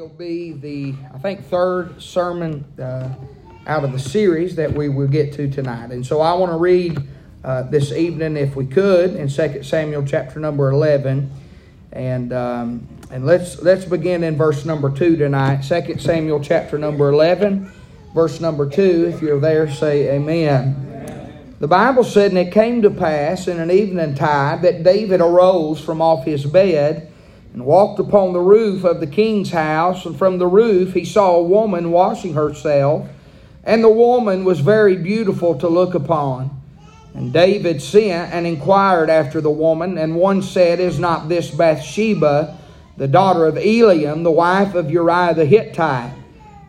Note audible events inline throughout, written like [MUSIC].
will be the, I think, third sermon uh, out of the series that we will get to tonight. And so I want to read uh, this evening, if we could, in 2 Samuel chapter number 11. And, um, and let's, let's begin in verse number 2 tonight. 2 Samuel chapter number 11, verse number 2. If you're there, say amen. The Bible said, And it came to pass in an evening tide that David arose from off his bed and walked upon the roof of the king's house, and from the roof he saw a woman washing herself, and the woman was very beautiful to look upon. And David sent and inquired after the woman, and one said, Is not this Bathsheba, the daughter of Eliam, the wife of Uriah the Hittite?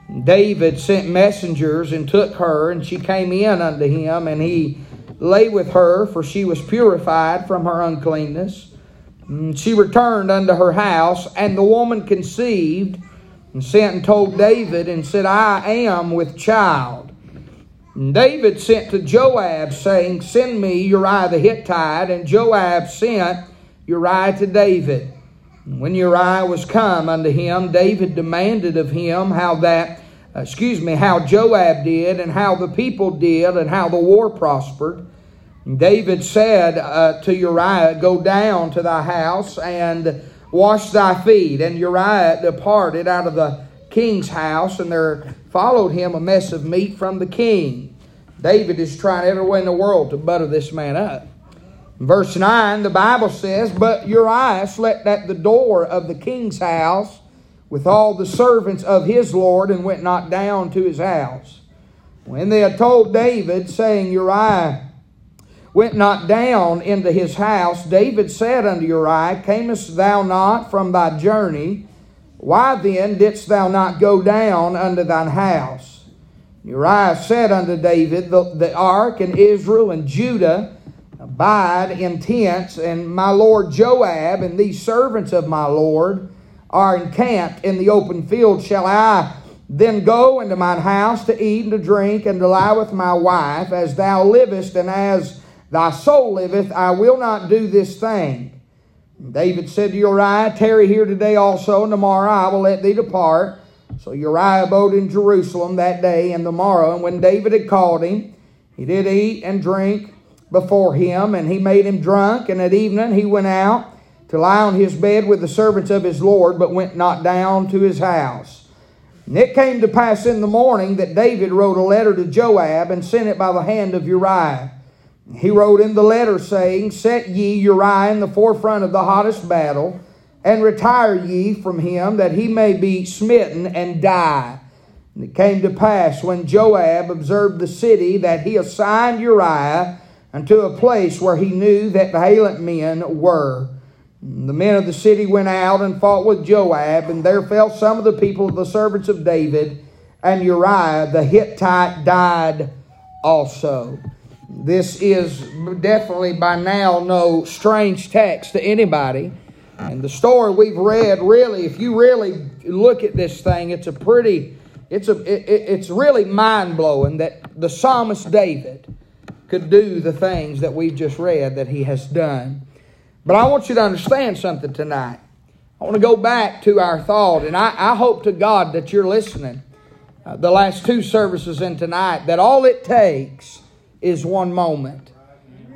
And David sent messengers and took her, and she came in unto him, and he lay with her, for she was purified from her uncleanness. And she returned unto her house, and the woman conceived, and sent and told David, and said, I am with child. And David sent to Joab, saying, Send me Uriah the Hittite. And Joab sent Uriah to David. And when Uriah was come unto him, David demanded of him how that, excuse me, how Joab did, and how the people did, and how the war prospered. David said uh, to Uriah, Go down to thy house and wash thy feet. And Uriah departed out of the king's house, and there followed him a mess of meat from the king. David is trying every way in the world to butter this man up. verse 9, the Bible says, But Uriah slept at the door of the king's house with all the servants of his Lord, and went not down to his house. When they had told David, saying, Uriah, went not down into his house, David said unto Uriah, Camest thou not from thy journey? Why then didst thou not go down unto thine house? Uriah said unto David, The, the ark and Israel and Judah abide in tents, and my lord Joab and these servants of my lord are encamped in the open field. Shall I then go into mine house to eat and to drink and to lie with my wife, as thou livest and as Thy soul liveth, I will not do this thing. David said to Uriah, Tarry here today also, and tomorrow I will let thee depart. So Uriah abode in Jerusalem that day and the morrow. And when David had called him, he did eat and drink before him, and he made him drunk. And at evening he went out to lie on his bed with the servants of his Lord, but went not down to his house. And it came to pass in the morning that David wrote a letter to Joab and sent it by the hand of Uriah. He wrote in the letter saying, Set ye Uriah in the forefront of the hottest battle, and retire ye from him, that he may be smitten and die. And it came to pass when Joab observed the city that he assigned Uriah unto a place where he knew that valiant men were. The men of the city went out and fought with Joab, and there fell some of the people of the servants of David, and Uriah the Hittite died also. This is definitely by now no strange text to anybody. And the story we've read, really, if you really look at this thing, it's a pretty, it's a, it, it's really mind blowing that the psalmist David could do the things that we've just read that he has done. But I want you to understand something tonight. I want to go back to our thought, and I, I hope to God that you're listening. Uh, the last two services in tonight, that all it takes is one moment.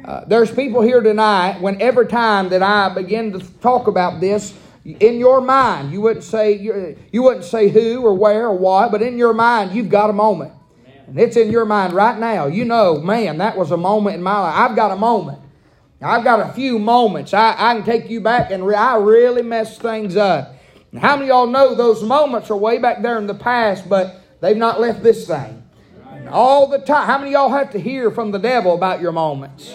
Uh, there's people here tonight when every time that I begin to talk about this, in your mind, you wouldn't say you wouldn't say who or where or what, but in your mind, you've got a moment, and it's in your mind right now. You know, man, that was a moment in my life. I've got a moment. I've got a few moments. I, I can take you back and re- I really messed things up. And how many of y'all know those moments are way back there in the past, but they've not left this thing? All the time. How many y'all have to hear from the devil about your moments?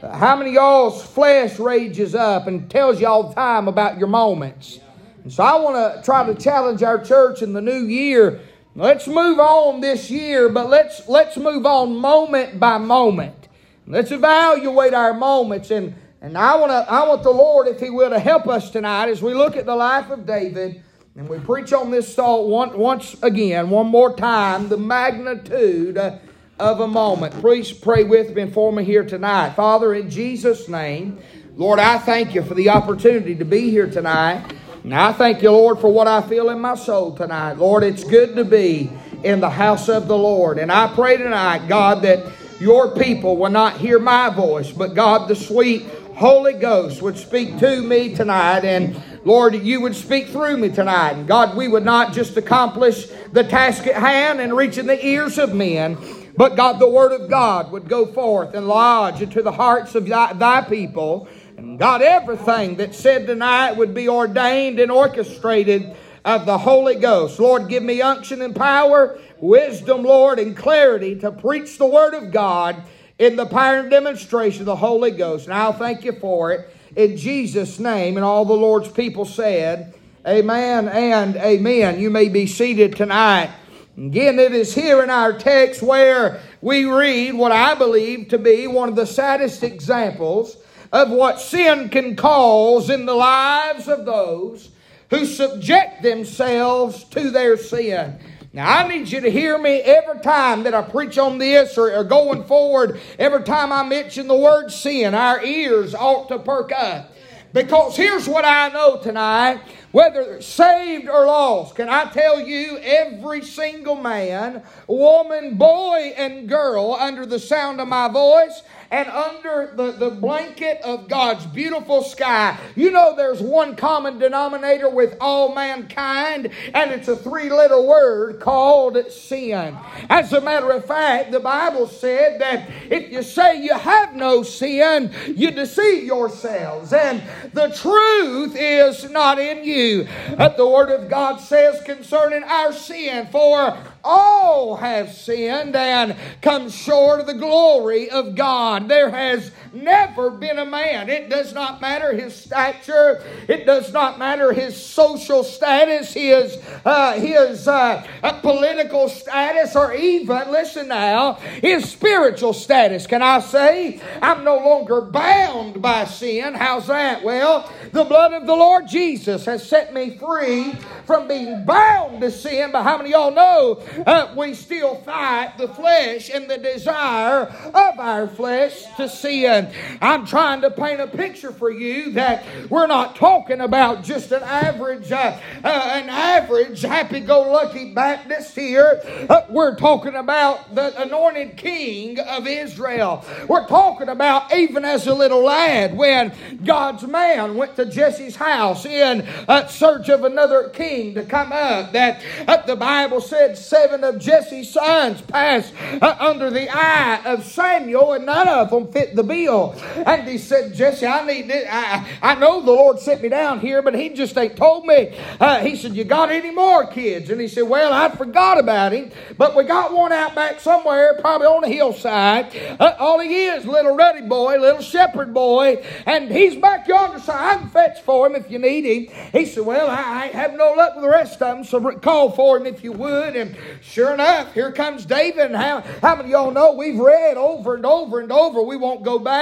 How many y'all's flesh rages up and tells you all the time about your moments? And so I want to try to challenge our church in the new year. Let's move on this year, but let's let's move on moment by moment. Let's evaluate our moments and and I want to I want the Lord, if He will, to help us tonight as we look at the life of David and we preach on this thought once again, one more time, the magnitude of a moment. Please pray with me and for me here tonight. Father, in Jesus' name, Lord, I thank you for the opportunity to be here tonight. Now I thank you, Lord, for what I feel in my soul tonight. Lord, it's good to be in the house of the Lord. And I pray tonight, God, that your people will not hear my voice, but God, the sweet Holy Ghost would speak to me tonight. And Lord, you would speak through me tonight. And God, we would not just accomplish the task at hand and reach in the ears of men, but God, the Word of God would go forth and lodge into the hearts of thy, thy people. And God, everything that's said tonight would be ordained and orchestrated of the Holy Ghost. Lord, give me unction and power, wisdom, Lord, and clarity to preach the Word of God in the power and demonstration of the Holy Ghost. And I'll thank you for it in Jesus' name. And all the Lord's people said, Amen and amen. You may be seated tonight. Again, it is here in our text where we read what I believe to be one of the saddest examples of what sin can cause in the lives of those who subject themselves to their sin. Now, I need you to hear me every time that I preach on this or, or, going forward, every time I mention the word sin, our ears ought to perk up. Because here's what I know tonight whether saved or lost, can I tell you, every single man, woman, boy, and girl under the sound of my voice and under the, the blanket of God's beautiful sky. You know, there's one common denominator with all mankind, and it's a three letter word called sin. As a matter of fact, the Bible said that if you say you have no sin, you deceive yourselves, and the truth is not in you. But the Word of God says concerning our sin, for all have sinned and come short of the glory of God. There has never been a man. It does not matter his stature. It does not matter his social status, his uh, his uh, uh, political status, or even listen now, his spiritual status. Can I say I'm no longer bound by sin? How's that? Well, the blood of the Lord Jesus has set me free from being bound to sin. But how many of y'all know uh, we still fight the flesh and the desire of our flesh to sin. I'm trying to paint a picture for you that we're not talking about just an average, uh, uh, an average happy-go-lucky Baptist here. Uh, we're talking about the anointed King of Israel. We're talking about even as a little lad when God's man went to Jesse's house in uh, search of another king to come up. That uh, the Bible said seven of Jesse's sons passed uh, under the eye of Samuel, and none of them fit the bill. And he said, Jesse, I need this. I, I know the Lord sent me down here, but he just ain't told me. Uh, he said, You got any more kids? And he said, Well, I forgot about him, but we got one out back somewhere, probably on the hillside. Uh, all he is, little ruddy boy, little shepherd boy, and he's back yonder, so I can fetch for him if you need him. He said, Well, I, I have no luck with the rest of them, so call for him if you would. And sure enough, here comes David. And how, how many of y'all know we've read over and over and over? We won't go back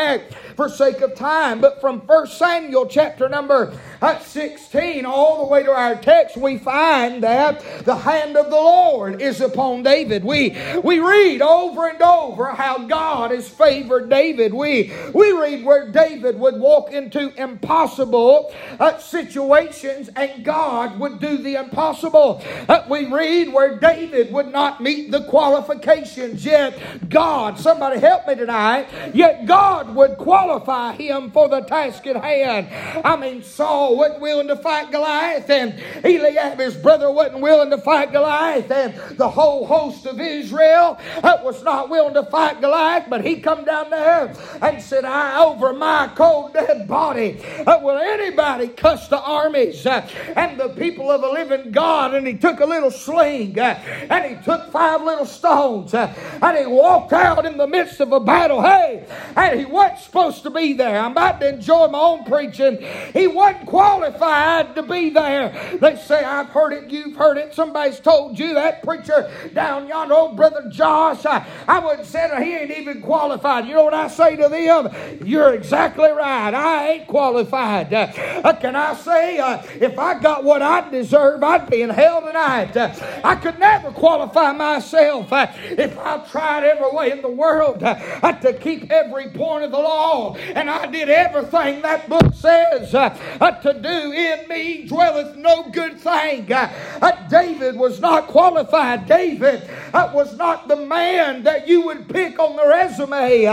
for sake of time. But from 1 Samuel chapter number uh, 16 all the way to our text, we find that the hand of the Lord is upon David. We, we read over and over how God has favored David. We, we read where David would walk into impossible uh, situations and God would do the impossible. Uh, we read where David would not meet the qualifications, yet God, somebody help me tonight, yet God would qualify him for the task at hand. I mean, Saul wasn't willing to fight Goliath, and Eliab, his brother, wasn't willing to fight Goliath, and the whole host of Israel uh, was not willing to fight Goliath, but he come down there and said, I over my cold dead body. Uh, will anybody cuss the armies uh, and the people of the living God? And he took a little sling and he took five little stones and he walked out in the midst of a battle. Hey, and he wasn't supposed to be there. I'm about to enjoy my own preaching. He wasn't qualified to be there. They say, I've heard it, you've heard it, somebody's told you that preacher down yonder, old brother Josh, I, I wouldn't say he ain't even qualified. You know what I say to them? You're exactly right. I ain't qualified. Uh, can I say, uh, if I got what I deserve, I'd be in hell tonight. Uh, I could never qualify myself uh, if I tried every way in the world uh, to keep every point the law, and I did everything that book says uh, uh, to do. In me dwelleth no good thing. Uh, uh David was not qualified. David was not the man that you would pick on the resume.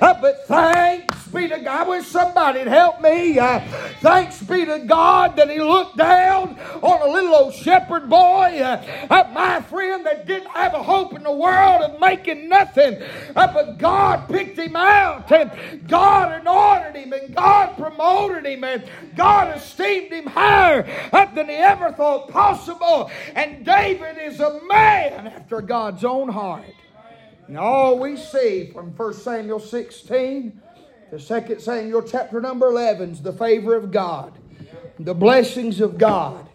But thanks be to God. Wish somebody'd help me. Uh, thanks be to God that He looked down on a little old shepherd boy, uh, my friend that didn't have a hope in the world of making nothing. Uh, but God picked him out, and God anointed him, and God promoted him, and God esteemed him higher than he ever thought possible. And David is a man after God's own heart. And all we see from 1 Samuel 16 to 2 Samuel chapter number 11 is the favor of God, the blessings of God,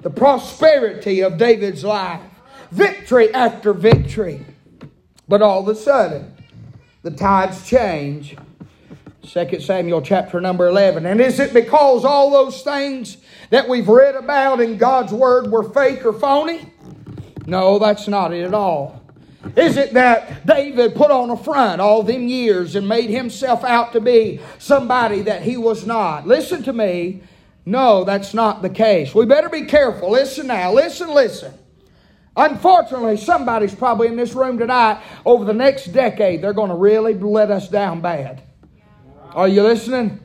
the prosperity of David's life, victory after victory. But all of a sudden, the tides change. 2 Samuel chapter number 11. And is it because all those things that we've read about in God's Word were fake or phony? No, that's not it at all. Is it that David put on a front all them years and made himself out to be somebody that he was not? Listen to me. No, that's not the case. We better be careful. Listen now. Listen, listen. Unfortunately, somebody's probably in this room tonight, over the next decade, they're going to really let us down bad. Are you listening?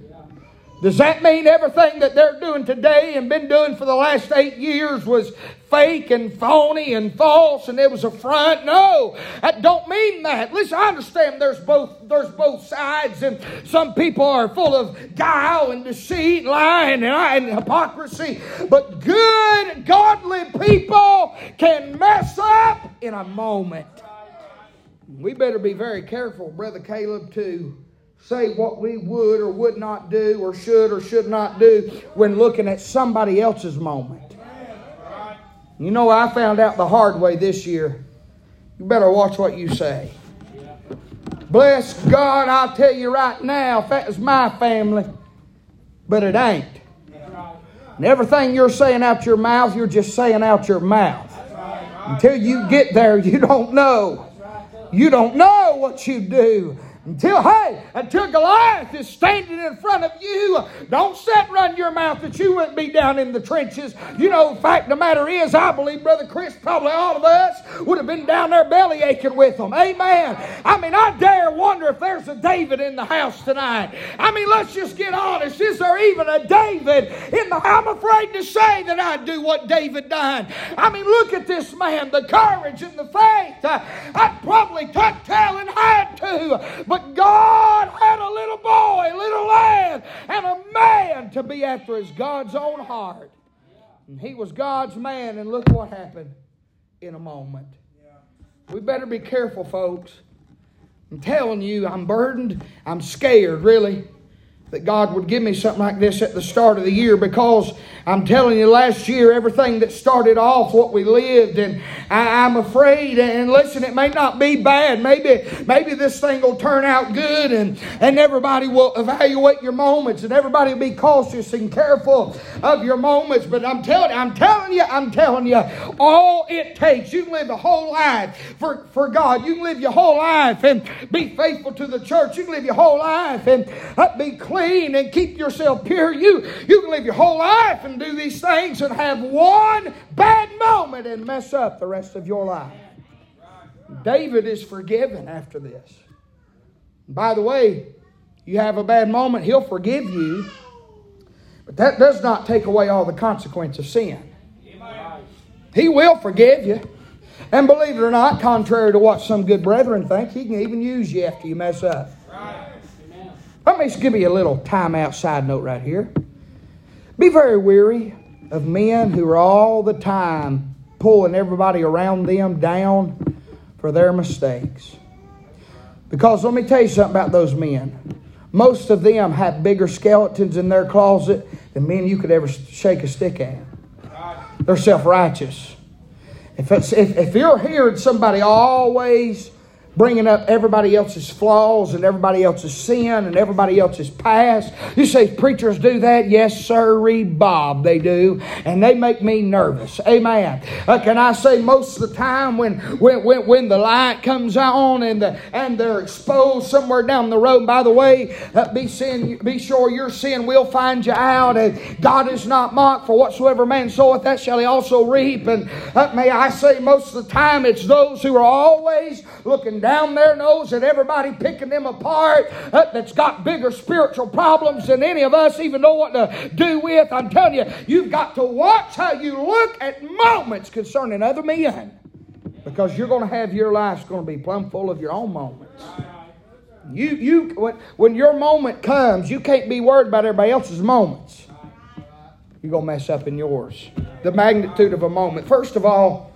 Does that mean everything that they're doing today and been doing for the last eight years was fake and phony and false and it was a front? No, that don't mean that. Listen, I understand there's both there's both sides, and some people are full of guile and deceit, lying and, and hypocrisy. But good, godly people can mess up in a moment. We better be very careful, Brother Caleb, too say what we would or would not do or should or should not do when looking at somebody else's moment. You know, I found out the hard way this year. You better watch what you say. Bless God, I'll tell you right now, if that was my family, but it ain't. And everything you're saying out your mouth, you're just saying out your mouth. Until you get there, you don't know. You don't know what you do. Until, hey, until Goliath is standing in front of you, don't set run your mouth that you wouldn't be down in the trenches. You know, fact the matter is, I believe Brother Chris, probably all of us, would have been down there belly aching with them. Amen. I mean, I dare wonder if there's a David in the house tonight. I mean, let's just get honest. Is there even a David in the I'm afraid to say that I'd do what David done. I mean, look at this man, the courage and the faith. I'd probably tuck tail and had to. But God had a little boy, a little lad, and a man to be after his God's own heart. And he was God's man, and look what happened in a moment. We better be careful, folks. I'm telling you, I'm burdened. I'm scared, really that God would give me something like this at the start of the year because I'm telling you, last year, everything that started off what we lived, and I, am afraid, and listen, it may not be bad. Maybe, maybe this thing will turn out good, and, and everybody will evaluate your moments, and everybody will be cautious and careful of your moments. But I'm telling you, I'm telling you, I'm telling you, all it takes, you can live a whole life for, for God. You can live your whole life and be faithful to the church. You can live your whole life and uh, be clean clean and keep yourself pure. You, you can live your whole life and do these things and have one bad moment and mess up the rest of your life. David is forgiven after this. By the way, you have a bad moment, he'll forgive you. But that does not take away all the consequence of sin. He will forgive you. And believe it or not, contrary to what some good brethren think, he can even use you after you mess up. Let me just give you a little time outside note right here. Be very weary of men who are all the time pulling everybody around them down for their mistakes. Because let me tell you something about those men. Most of them have bigger skeletons in their closet than men you could ever shake a stick at. They're self righteous. If, if, if you're hearing somebody always bringing up everybody else's flaws and everybody else's sin and everybody else's past. You say preachers do that? Yes, sir, Bob, they do. And they make me nervous. Amen. Uh, can I say most of the time when, when, when, when the light comes on and, the, and they're exposed somewhere down the road, by the way, uh, be, sin, be sure your sin will find you out. And God is not mocked for whatsoever man soweth, that shall he also reap. And uh, may I say most of the time it's those who are always looking down their nose at everybody, picking them apart, uh, that's got bigger spiritual problems than any of us even know what to do with. I'm telling you, you've got to watch how you look at moments concerning other men because you're going to have your life's going to be plumb full of your own moments. You, you, when, when your moment comes, you can't be worried about everybody else's moments. You're going to mess up in yours. The magnitude of a moment. First of all,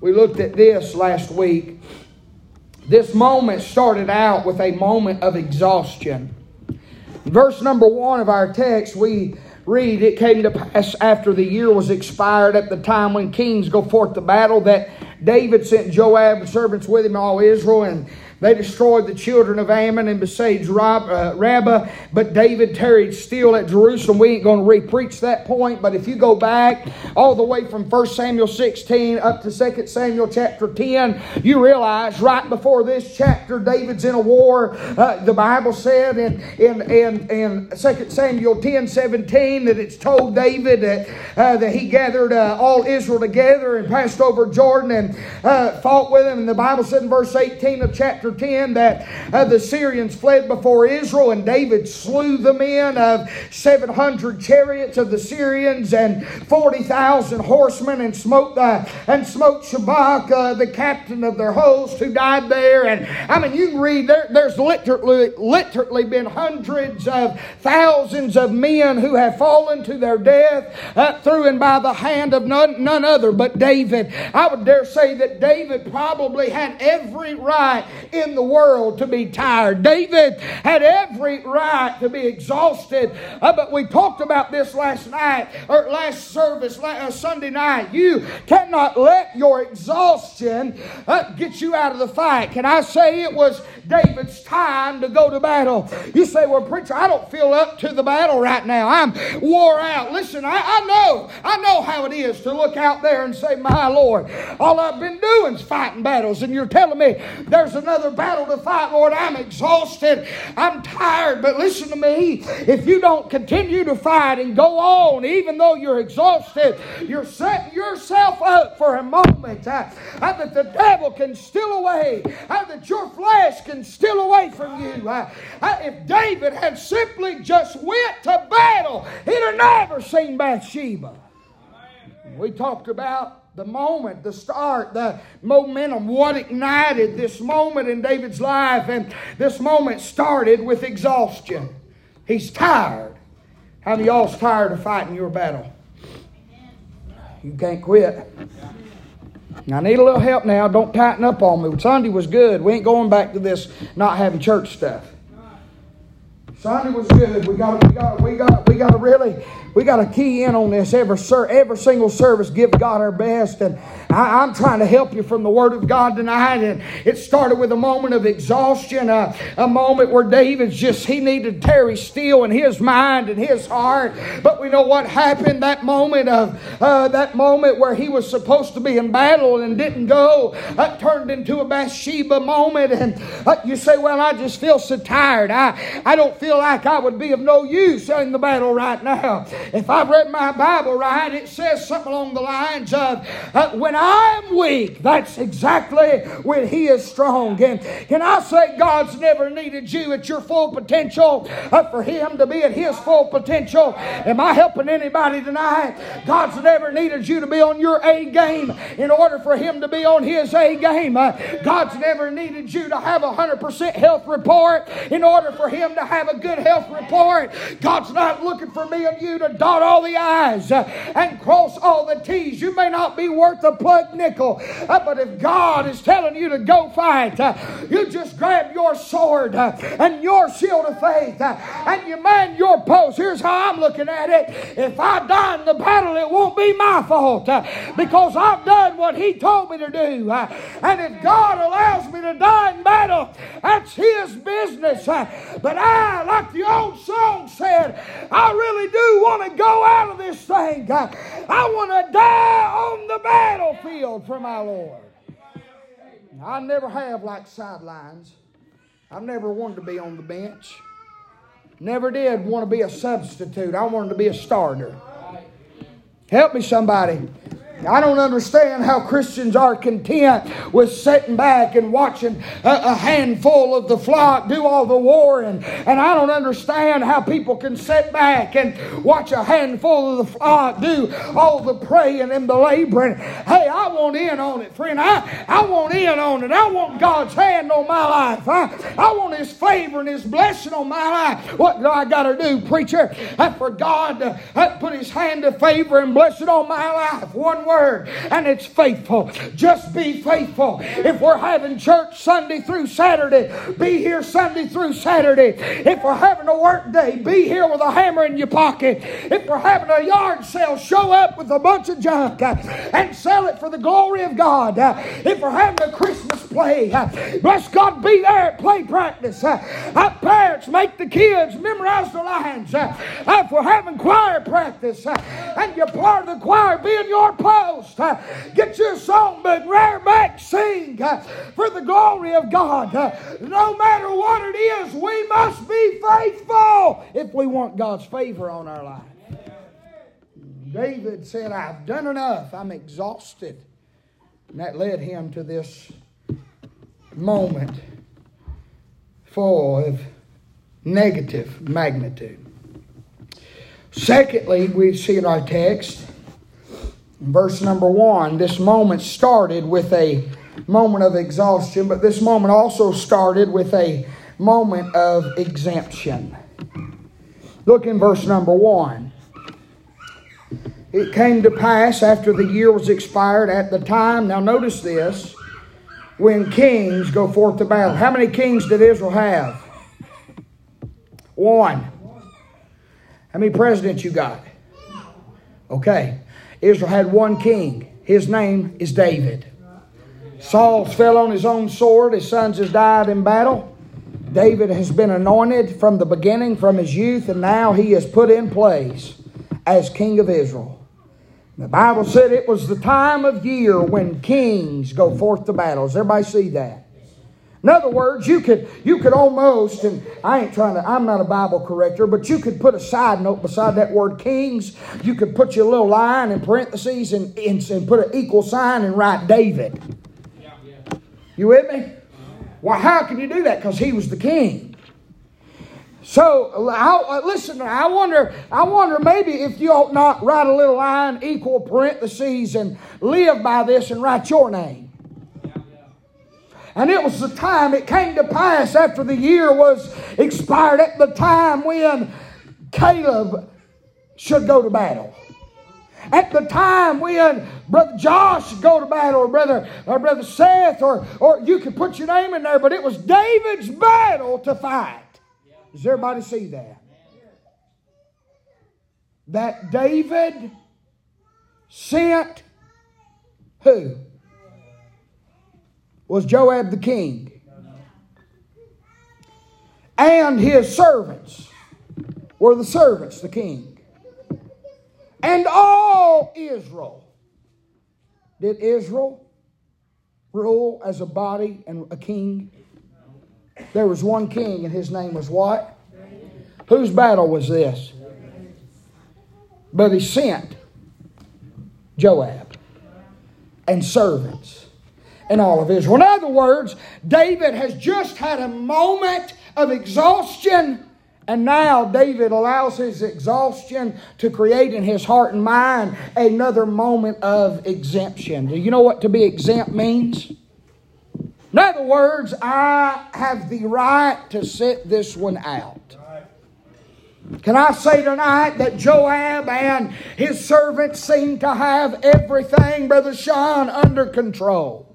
we looked at this last week. This moment started out with a moment of exhaustion. Verse number one of our text, we read, It came to pass after the year was expired at the time when kings go forth to battle that David sent Joab and servants with him, all Israel, and they destroyed the children of Ammon and besieged uh, Rabbah, but David tarried still at Jerusalem. We ain't going to re-preach that point, but if you go back all the way from 1 Samuel 16 up to 2 Samuel chapter 10, you realize right before this chapter, David's in a war. Uh, the Bible said in, in, in, in 2 Samuel 10, 17 that it's told David that, uh, that he gathered uh, all Israel together and passed over Jordan and uh, fought with them. And the Bible said in verse 18 of chapter chapter 10 that uh, the Syrians fled before Israel and David slew the men of 700 chariots of the Syrians and 40,000 horsemen and smote, uh, and smote Shobach, uh, the captain of their host, who died there. And I mean, you can read, there, there's literally, literally been hundreds of thousands of men who have fallen to their death uh, through and by the hand of none, none other but David. I would dare say that David probably had every right in the world to be tired. David had every right to be exhausted. Uh, but we talked about this last night, or last service, last, uh, Sunday night. You cannot let your exhaustion uh, get you out of the fight. Can I say it was David's time to go to battle? You say, well, preacher, I don't feel up to the battle right now. I'm wore out. Listen, I, I know, I know how it is to look out there and say, my Lord, all I've been doing is fighting battles, and you're telling me there's another another battle to fight, Lord. I'm exhausted. I'm tired. But listen to me. If you don't continue to fight and go on, even though you're exhausted, you're setting yourself up for a moment uh, uh, that the devil can steal away, uh, that your flesh can steal away from you. Uh, uh, if David had simply just went to battle, he'd have never seen Bathsheba. We talked about the moment, the start, the momentum, what ignited this moment in David's life. And this moment started with exhaustion. He's tired. How many y'all's tired of fighting your battle? You can't quit. I need a little help now. Don't tighten up on me. Sunday was good. We ain't going back to this not having church stuff. Sunday was good. We got, we got, we got, we got to really we got to key in on this every, every single service. Give God our best. And I, am trying to help you from the Word of God tonight. And it started with a moment of exhaustion, uh, a moment where David's just, he needed tarry still in his mind and his heart. But we know what happened that moment of, uh, that moment where he was supposed to be in battle and didn't go, uh, turned into a Bathsheba moment. And uh, you say, well, I just feel so tired. I, I don't feel like I would be of no use in the battle right now. If I've read my Bible right, it says something along the lines of, uh, when I'm weak, that's exactly when He is strong. And can I say God's never needed you at your full potential uh, for Him to be at His full potential? Am I helping anybody tonight? God's never needed you to be on your A game in order for Him to be on His A game. Uh, God's never needed you to have a 100% health report in order for Him to have a good health report. God's not looking for me and you to to dot all the I's uh, and cross all the T's. You may not be worth a plug nickel, uh, but if God is telling you to go fight, uh, you just grab your sword and your shield of faith and you man your post. Here's how I'm looking at it. If I die in the battle, it won't be my fault because I've done what He told me to do. and if God allows me to die in battle, that's His business. but I, like the old song said, I really do want to go out of this thing. I want to die on the battlefield for my Lord. I never have liked sidelines. I've never wanted to be on the bench. Never did want to be a substitute. I wanted to be a starter. Help me, somebody. I don't understand how Christians are content with sitting back and watching a, a, handful of the flock do all the warring. And I don't understand how people can sit back and watch a handful of the flock do all the praying and the laboring. Hey, I want in on it, friend. I, I want in on it. I want God's hand on my life. I, I want His favor and His blessing on my life. What do I got to do, preacher? For God to uh, put His hand of favor and blessing on my life. One word, and it's faithful. Just be faithful. If we're having church Sunday through Saturday, be here Sunday through Saturday. If we're having a work day, be here with a hammer in your pocket. If we're having a yard sale, show up with a bunch of junk uh, and sell it for the glory of God. Uh, if we're having a Christmas play, uh, bless God, be there at play practice. Parents, make the kids memorize the lines. If we're having choir practice and you're part of the choir, be in your post. Uh, get your songbook, rear back, sing uh, for the glory of God. Uh, no matter what it is, we must be faithful if we want God's favor on our life. David said, I've done enough. I'm exhausted. And that led him to this moment full of negative magnitude. Secondly, we see in our text verse number one, this moment started with a moment of exhaustion, but this moment also started with a moment of exemption. Look in verse number one. It came to pass after the year was expired at the time, now notice this, when kings go forth to battle. How many kings did Israel have? One. How many presidents you got? Okay. Israel had one king. His name is David. Saul fell on his own sword. His sons has died in battle. David has been anointed from the beginning, from his youth, and now he is put in place as king of Israel. The Bible said it was the time of year when kings go forth to battle. Does everybody see that? In other words, you could you could almost, and I ain't trying to, I'm not a Bible corrector, but you could put a side note beside that word kings. You could put your little line in parentheses and, and, and put an equal sign and write David. You with me? Well, how can you do that? Because he was the king. So I, uh, listen, I wonder, I wonder maybe if you ought not write a little line, equal parentheses, and live by this and write your name. And it was the time, it came to pass after the year was expired, at the time when Caleb should go to battle. At the time when Brother Josh should go to battle, or Brother, or Brother Seth, or, or you could put your name in there, but it was David's battle to fight. Does everybody see that? That David sent who? was Joab the king. And his servants were the servants, the king. And all Israel. Did Israel rule as a body and a king? There was one king, and his name was what? Whose battle was this? But he sent Joab and servants and all of Israel. In other words, David has just had a moment of exhaustion. And now David allows his exhaustion to create in his heart and mind another moment of exemption. Do you know what to be exempt means? In other words, I have the right to sit this one out. Can I say tonight that Joab and his servants seem to have everything, Brother Sean, under control?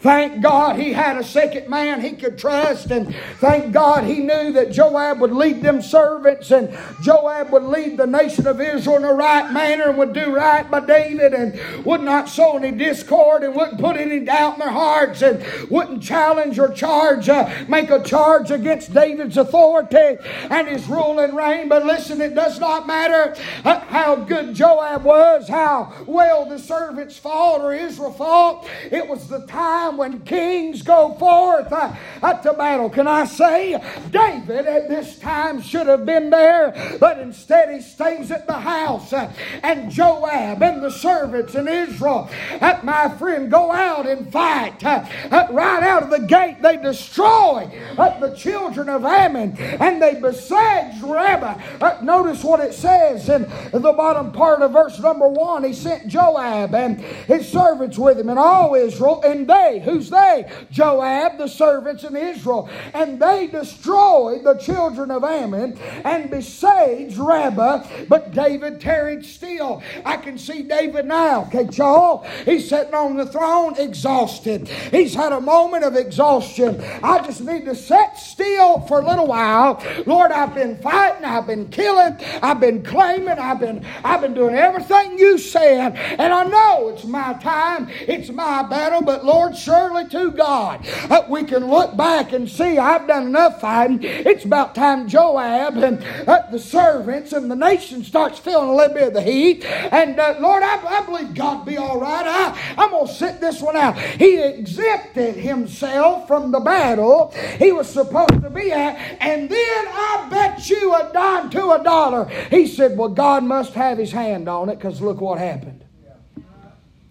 Thank God he had a second man he could trust, and thank God he knew that Joab would lead them servants, and Joab would lead the nation of Israel in the right manner and would do right by David, and would not sow any discord, and wouldn't put any doubt in their hearts, and wouldn't challenge or charge, uh, make a charge against David's authority and his rule and reign. But listen, it does not matter how good Joab was, how well the servants fought or Israel fought. It was the time time when kings go forth uh, to battle. Can I say, David at this time should have been there, but instead he stays at the house. Uh, and Joab and the servants in Israel, uh, my friend, go out and fight. Uh, uh, right out of the gate, they destroy uh, the children of Ammon and they besiege Rabbah. notice what it says in the bottom part of verse number one. He sent Joab and his servants with him and all Israel, and they Who's they? Joab, the servants in Israel. And they destroyed the children of Ammon and besieged Rabbah, but David tarried still. I can see David now. Okay, y'all? He's sitting on the throne exhausted. He's had a moment of exhaustion. I just need to sit still for a little while. Lord, I've been fighting, I've been killing, I've been claiming, I've been I've been doing everything you said, and I know it's my time, it's my battle, but Lord, surely to God. Uh, we can look back and see I've done enough fighting. It's about time Joab and uh, the servants and the nation starts feeling a little bit of the heat. And uh, Lord, I, I, believe God be all right. I, I'm going to sit this one out. He exempted himself from the battle he was supposed to be at. And then I bet you a dime to a dollar. He said, Well, God must have his hand on it because look what happened.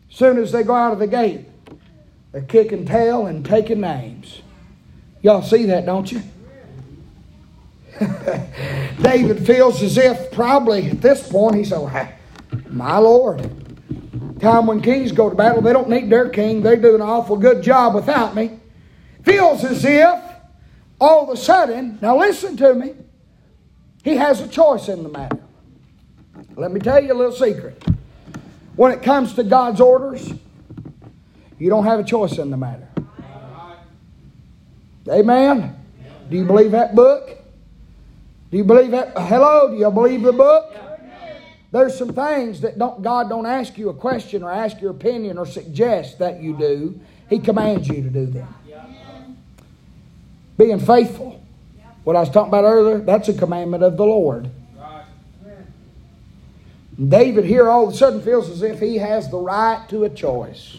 As soon as they go out of the gate, they're kicking tail and taking names. Y'all see that, don't you? [LAUGHS] David feels as if probably at this point he said, My Lord, time when kings go to battle, they don't need their king. They do an awful good job without me. Feels as if all of a sudden, now listen to me, he has a choice in the matter. Let me tell you a little secret. When it comes to God's orders, you don't have a choice in the matter. Amen. Do you believe that book? Do you believe that? Hello, do you believe the book? There's some things that don't, God don't ask you a question or ask your opinion or suggest that you do. He commands you to do them. Being faithful. What I was talking about earlier, that's a commandment of the Lord. David here all of a sudden feels as if he has the right to a choice.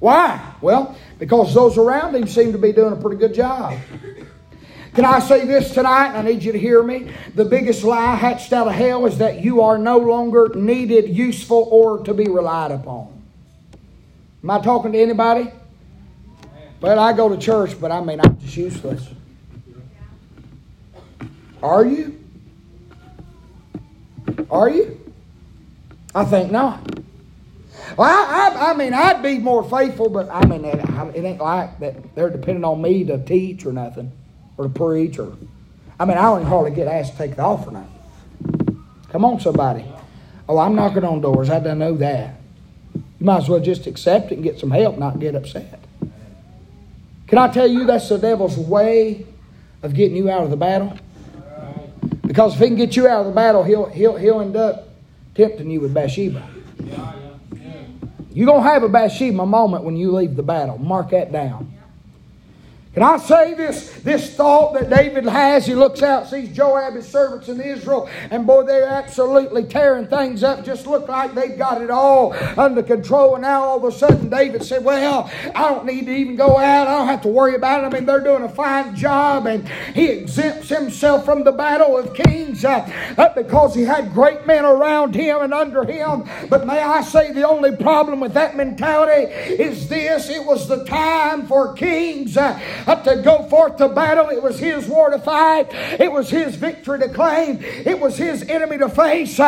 Why? Well, because those around him seem to be doing a pretty good job. Can I say this tonight? I need you to hear me. The biggest lie hatched out of hell is that you are no longer needed, useful, or to be relied upon. Am I talking to anybody? Well, I go to church, but I mean, I'm just useless. Are you? Are you? I think not. Well, I, I, I, mean, I'd be more faithful, but I mean, it, it ain't like that they're depending on me to teach or nothing, or to preach, or I mean, I don't hardly get asked to take the offering. Come on, somebody. Oh, I'm knocking on doors. I don't know that. You might as well just accept it and get some help, not get upset. Can I tell you that's the devil's way of getting you out of the battle? Because if he can get you out of the battle, he'll he'll he'll end up tempting you with Bathsheba. You're going to have a Bathsheba moment when you leave the battle. Mark that down. Can I say this, this thought that David has? He looks out, sees Joab, his servants in Israel, and boy, they're absolutely tearing things up. Just look like they've got it all under control. And now all of a sudden, David said, Well, I don't need to even go out. I don't have to worry about it. I mean, they're doing a fine job. And he exempts himself from the battle of kings uh, uh because he had great men around him and under him. But may I say, the only problem with that mentality is this it was the time for kings. Uh, to go forth to battle. It was his war to fight. It was his victory to claim. It was his enemy to face.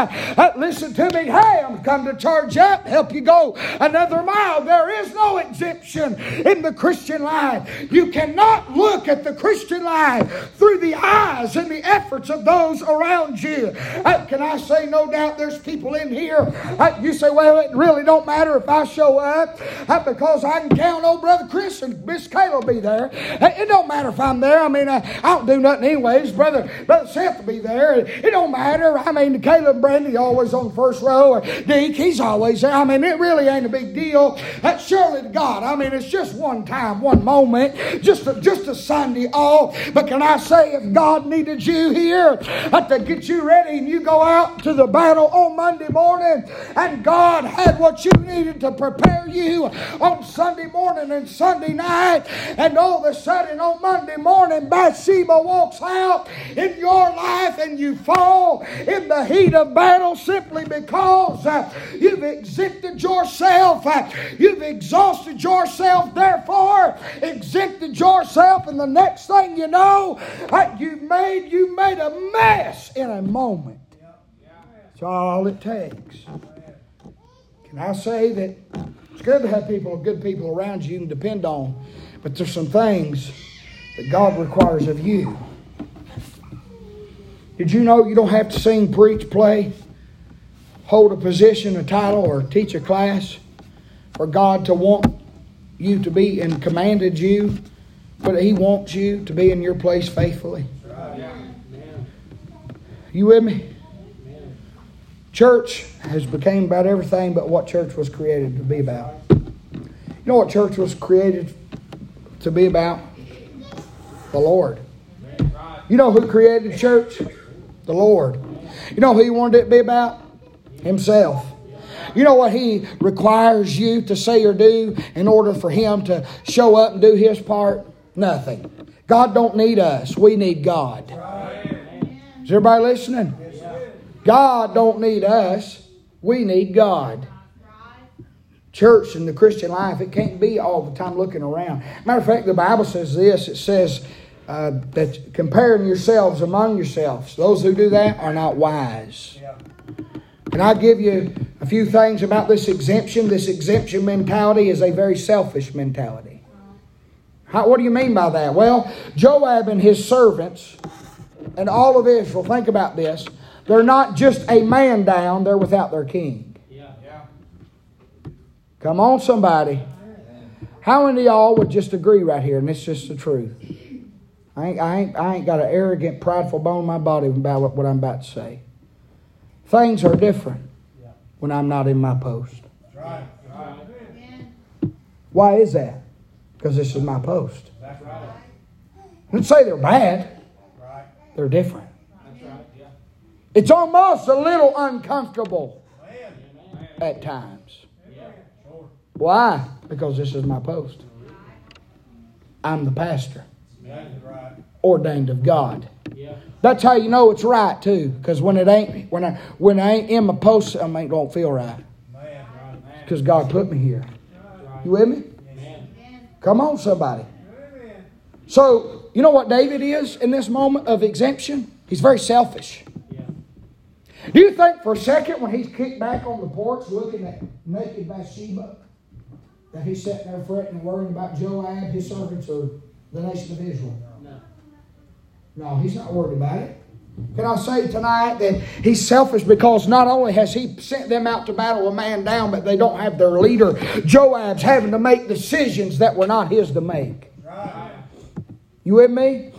listen to me. Hey, I'm come to charge up, help you go another mile. There is no exemption in the Christian life. You cannot look at the Christian life through the eyes and the efforts of those around you. Uh, can I say, no doubt there's people in here. Uh, you say, well, it really don't matter if I show up uh, because I can count on Brother Chris and Miss Kayla will be there. It don't matter if I'm there. I mean, uh, I don't do nothing anyways. Brother, Brother Seth will be there. It don't matter. I mean, Caleb and Brandy always on the first row. Or Deke, he's always there. I mean, it really ain't a big deal. That's surely to God. I mean, it's just one time, one moment, just a, just a Sunday off. But can I say, if God needed you here to get you ready and you go out to the battle on Monday morning and God had what you needed to prepare you on Sunday morning and Sunday night, and all of sudden on Monday morning, Bathsheba walks out in your life and you fall in the heat of battle simply because uh, you've exempted yourself, uh, you've exhausted yourself, therefore exempted yourself, and the next thing you know, uh, you've made you made a mess in a moment. That's all it takes. Can I say that it's good to have people, good people around you you can depend on, but there's some things that God requires of you. Did you know you don't have to sing, preach, play, hold a position, a title, or teach a class for God to want you to be and commanded you, but He wants you to be in your place faithfully? You with me? Church has become about everything but what church was created to be about. You know what church was created to be about? The Lord. You know who created the church? The Lord. You know who he wanted it to be about? Himself. You know what he requires you to say or do in order for him to show up and do his part? Nothing. God don't need us. We need God. Is everybody listening? God don't need us. We need God. Church and the Christian life, it can't be all the time looking around. Matter of fact, the Bible says this. It says uh, that comparing yourselves among yourselves, those who do that are not wise. Can I give you a few things about this exemption? This exemption mentality is a very selfish mentality. How, what do you mean by that? Well, Joab and his servants and all of Israel, think about this. They're not just a man down, they're without their king. Come on, somebody. How many of y'all would just agree right here, and it's just the truth? I ain't, I ain't, I ain't got an arrogant, prideful bone in my body about what I'm about to say. Things are different when I'm not in my post. Why is that? Because this is my post. Let's say they're bad. They're different. It's almost a little uncomfortable at times. Why? Because this is my post. I'm the pastor, ordained of God. That's how you know it's right too. Because when it ain't, when I when I ain't in my post, I ain't don't feel right. Because God put me here. You with me? Come on, somebody. So you know what David is in this moment of exemption? He's very selfish. Do you think for a second when he's kicked back on the porch looking at naked Bathsheba that he's sitting there fretting and worrying about Joab, his servants, or the nation of Israel? No. No, he's not worried about it. Can I say tonight that he's selfish because not only has he sent them out to battle a man down, but they don't have their leader. Joab's having to make decisions that were not his to make. Right. You with me?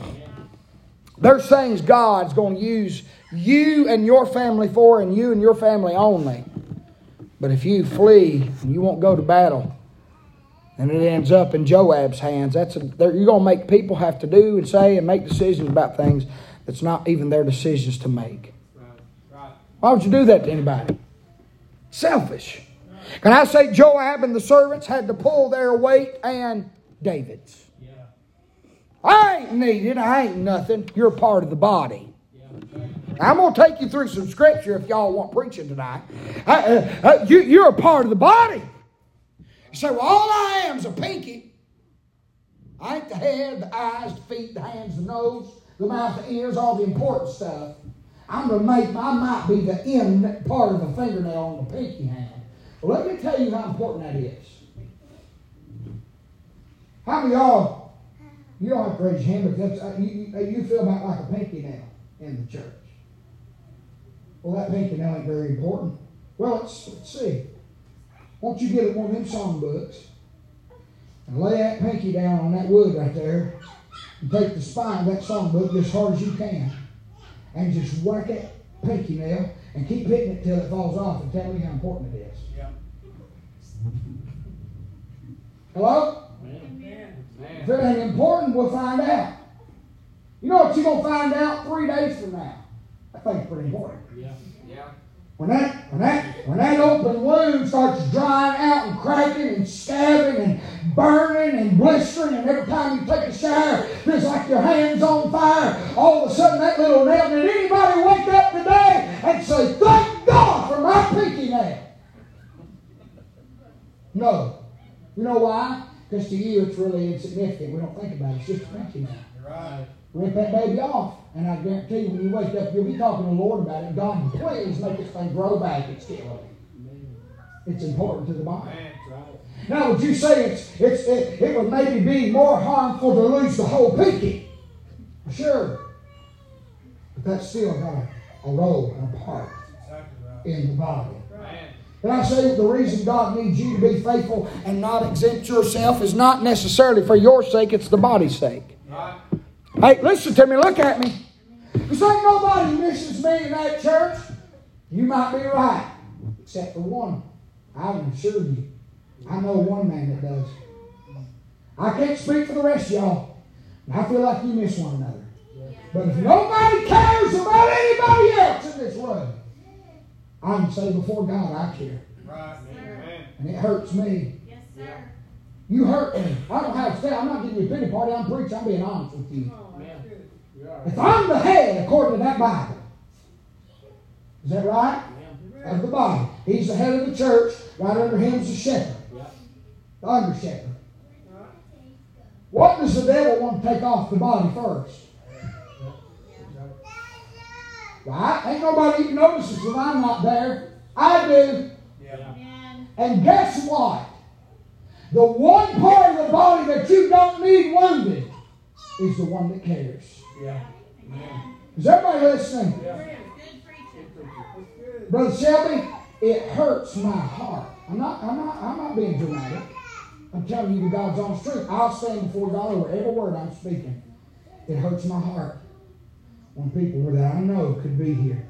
There's things God's going to use you and your family for, and you and your family only. But if you flee and you won't go to battle, and it ends up in Joab's hands, that's a, you're going to make people have to do and say and make decisions about things that's not even their decisions to make. Why would you do that to anybody? Selfish. Can I say Joab and the servants had to pull their weight and David's? I ain't needed. I ain't nothing. You're part of the body. I'm going to take you through some scripture if y'all want preaching tonight. Uh, uh, uh, you, you're a part of the body. You say, well, all I am is a pinky. I ain't the head, the eyes, the feet, the hands, the nose, the mouth, the ears, all the important stuff. I'm to make, I might be the end part of the fingernail on the pinky hand. Let me tell you how important that is. How many y'all, you don't have to raise your hand, but uh, you, you feel about like a pinky nail in the church. Well, that pinky nail ain't very important. Well, let's, let's see. Won't you get one of them song books and lay that pinky down on that wood right there and take the spine of that songbook as hard as you can and just whack that pinky nail and keep hitting it till it falls off and tell me how important it is. Yeah. Hello? Amen. If it ain't important, we'll find out. You know what you're going to find out three days from now? I think it's pretty important. Yeah. Yeah. When that, when that, when that open wound starts drying out and cracking and stabbing and burning and blistering, and every time you take a shower, it's like your hand's on fire. All of a sudden, that little nail. Did anybody wake up today and say, "Thank God for my pinky nail"? No. You know why? Because to you, it's really insignificant. We don't think about it. It's just a pinky nail. Right. Rip that baby off. And I guarantee you, when you wake up, you'll be talking to the Lord about it. God, please make this thing grow back. It's still It's important to the body. Now, would you say it's, it's, it, it would maybe be more harmful to lose the whole pinky? Sure. But that's still got a, a role and a part in the body. And I say the reason God needs you to be faithful and not exempt yourself is not necessarily for your sake, it's the body's sake. Hey, listen to me, look at me. This ain't nobody misses me in that church. You might be right, except for one. I can assure you. I know one man that does. I can't speak for the rest of y'all. I feel like you miss one another. But if nobody cares about anybody else in this room, I can say before God, I care. Right. And it hurts me. Yes, sir. You hurt me. I don't have to say, I'm not giving you a pity party. I'm preaching. I'm being honest with you. If I'm the head, according to that Bible, is that right? Of the body. He's the head of the church. Right under him is the shepherd. The under shepherd. What does the devil want to take off the body first? Right? Ain't nobody even notices that I'm not there. I do. And guess what? The one part of the body that you don't need wounded is the one that cares. Yeah. Is everybody listening? Yeah. Brother Shelby, it hurts my heart. I'm not, I'm not, I'm not being dramatic. I'm telling you the God's honest truth. I'll stand before God over every word I'm speaking. It hurts my heart when people that I know could be here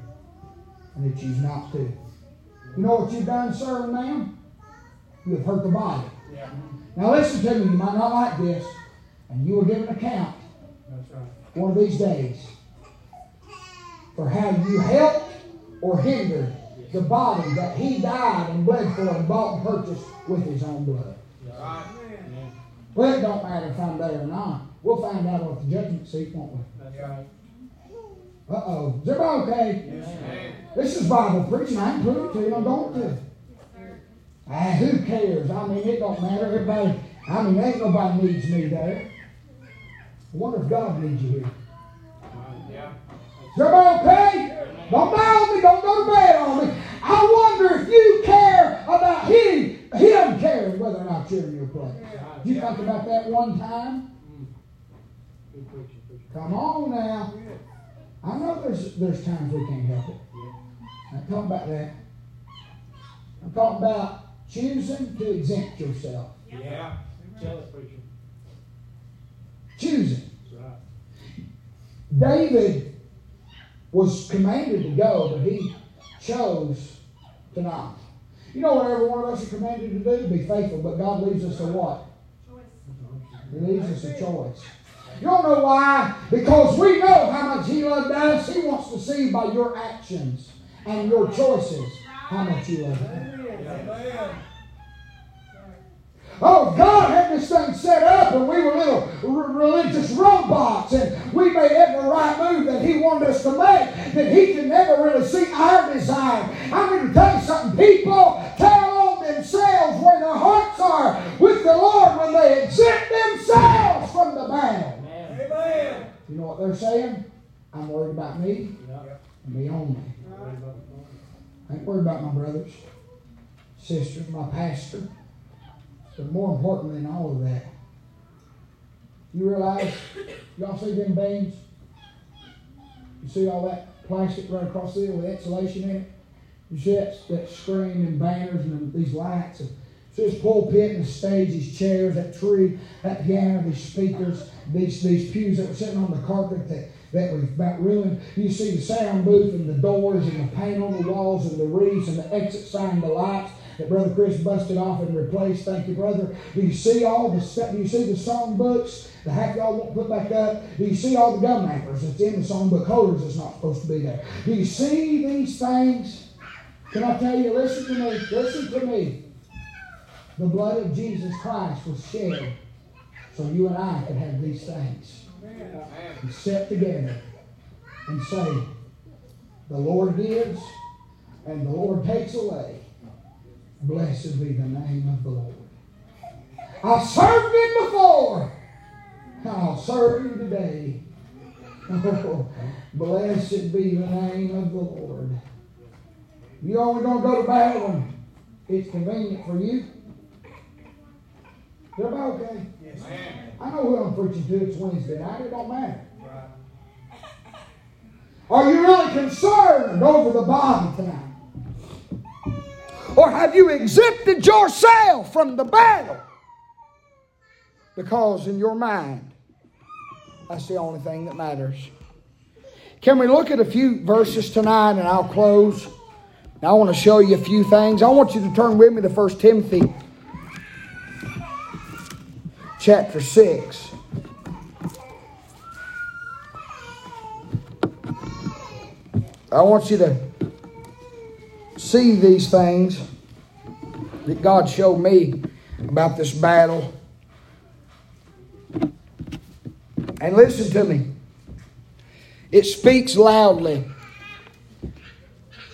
and they choose not to. You know what you've done, sir and ma'am? You have hurt the body. Yeah. Now listen to me. You might not like this, and you will give an account one of these days for how you helped or hindered the body that he died and bled for and bought and purchased with his own blood. Well, it don't matter if I'm there or not. We'll find out at the judgment seat, won't we? That's right. Uh oh. Is everybody okay? Yes. This is Bible preaching. I can prove it to you. I don't to. Ah, who cares? I mean, it don't matter. Everybody, I mean, ain't nobody needs me there. I wonder if God needs you here. Yeah. Is everybody okay? Don't on me. Don't go to bed on me. I wonder if you care about him, him caring whether or not you're in your place. You think about that one time? Mm. Come on now. I know there's there's times we can't help it. I'm talking about that. I'm talking about choosing to exempt yourself. Yeah. Tell us, preacher choosing. David was commanded to go, but he chose to not. You know what every one of us are commanded to do? Be faithful, but God leaves us a what? He leaves us a choice. You don't know why? Because we know how much He loved us. He wants to see by your actions and your choices how much you love Him. Oh, God had this thing set up and we were little religious robots and we made every right move that He wanted us to make, that He could never really see our desire. I'm going to tell you something. People tell on themselves where their hearts are with the Lord when they exempt themselves from the battle. Amen. You know what they're saying? I'm worried about me and me only. I ain't worried about my brothers, sisters, my pastor. But more important than all of that, you realize, y'all see them beams? You see all that plastic right across there with insulation in it? You see that, that screen and banners and these lights? And see this pulpit and the stage, these chairs, that tree, that piano, these speakers, these, these pews that were sitting on the carpet that, that was about ruined. You see the sound booth and the doors and the paint on the walls and the wreaths and the exit sign, the lights that Brother Chris busted off and replaced. Thank you, brother. Do you see all the stuff? Do you see the song books? The half y'all won't put back up. Do you see all the gum wrappers that's in the songbook holders that's not supposed to be there? Do you see these things? Can I tell you, listen to me, listen to me. The blood of Jesus Christ was shed so you and I could have these things. And sit together and say, the Lord gives and the Lord takes away. Blessed be the name of the Lord. I've served him before. I'll serve you today. Oh, [LAUGHS] blessed be the name of the Lord. You only going to go to battle when it's convenient for you. Is everybody okay? Yes. I know who I'm preaching to. It's Wednesday night. It don't matter. Are you really concerned over the body tonight? Or have you exempted yourself from the battle? Because in your mind, that's the only thing that matters. Can we look at a few verses tonight and I'll close? I want to show you a few things. I want you to turn with me to 1 Timothy chapter 6. I want you to see these things that God showed me about this battle. And listen to me. It speaks loudly.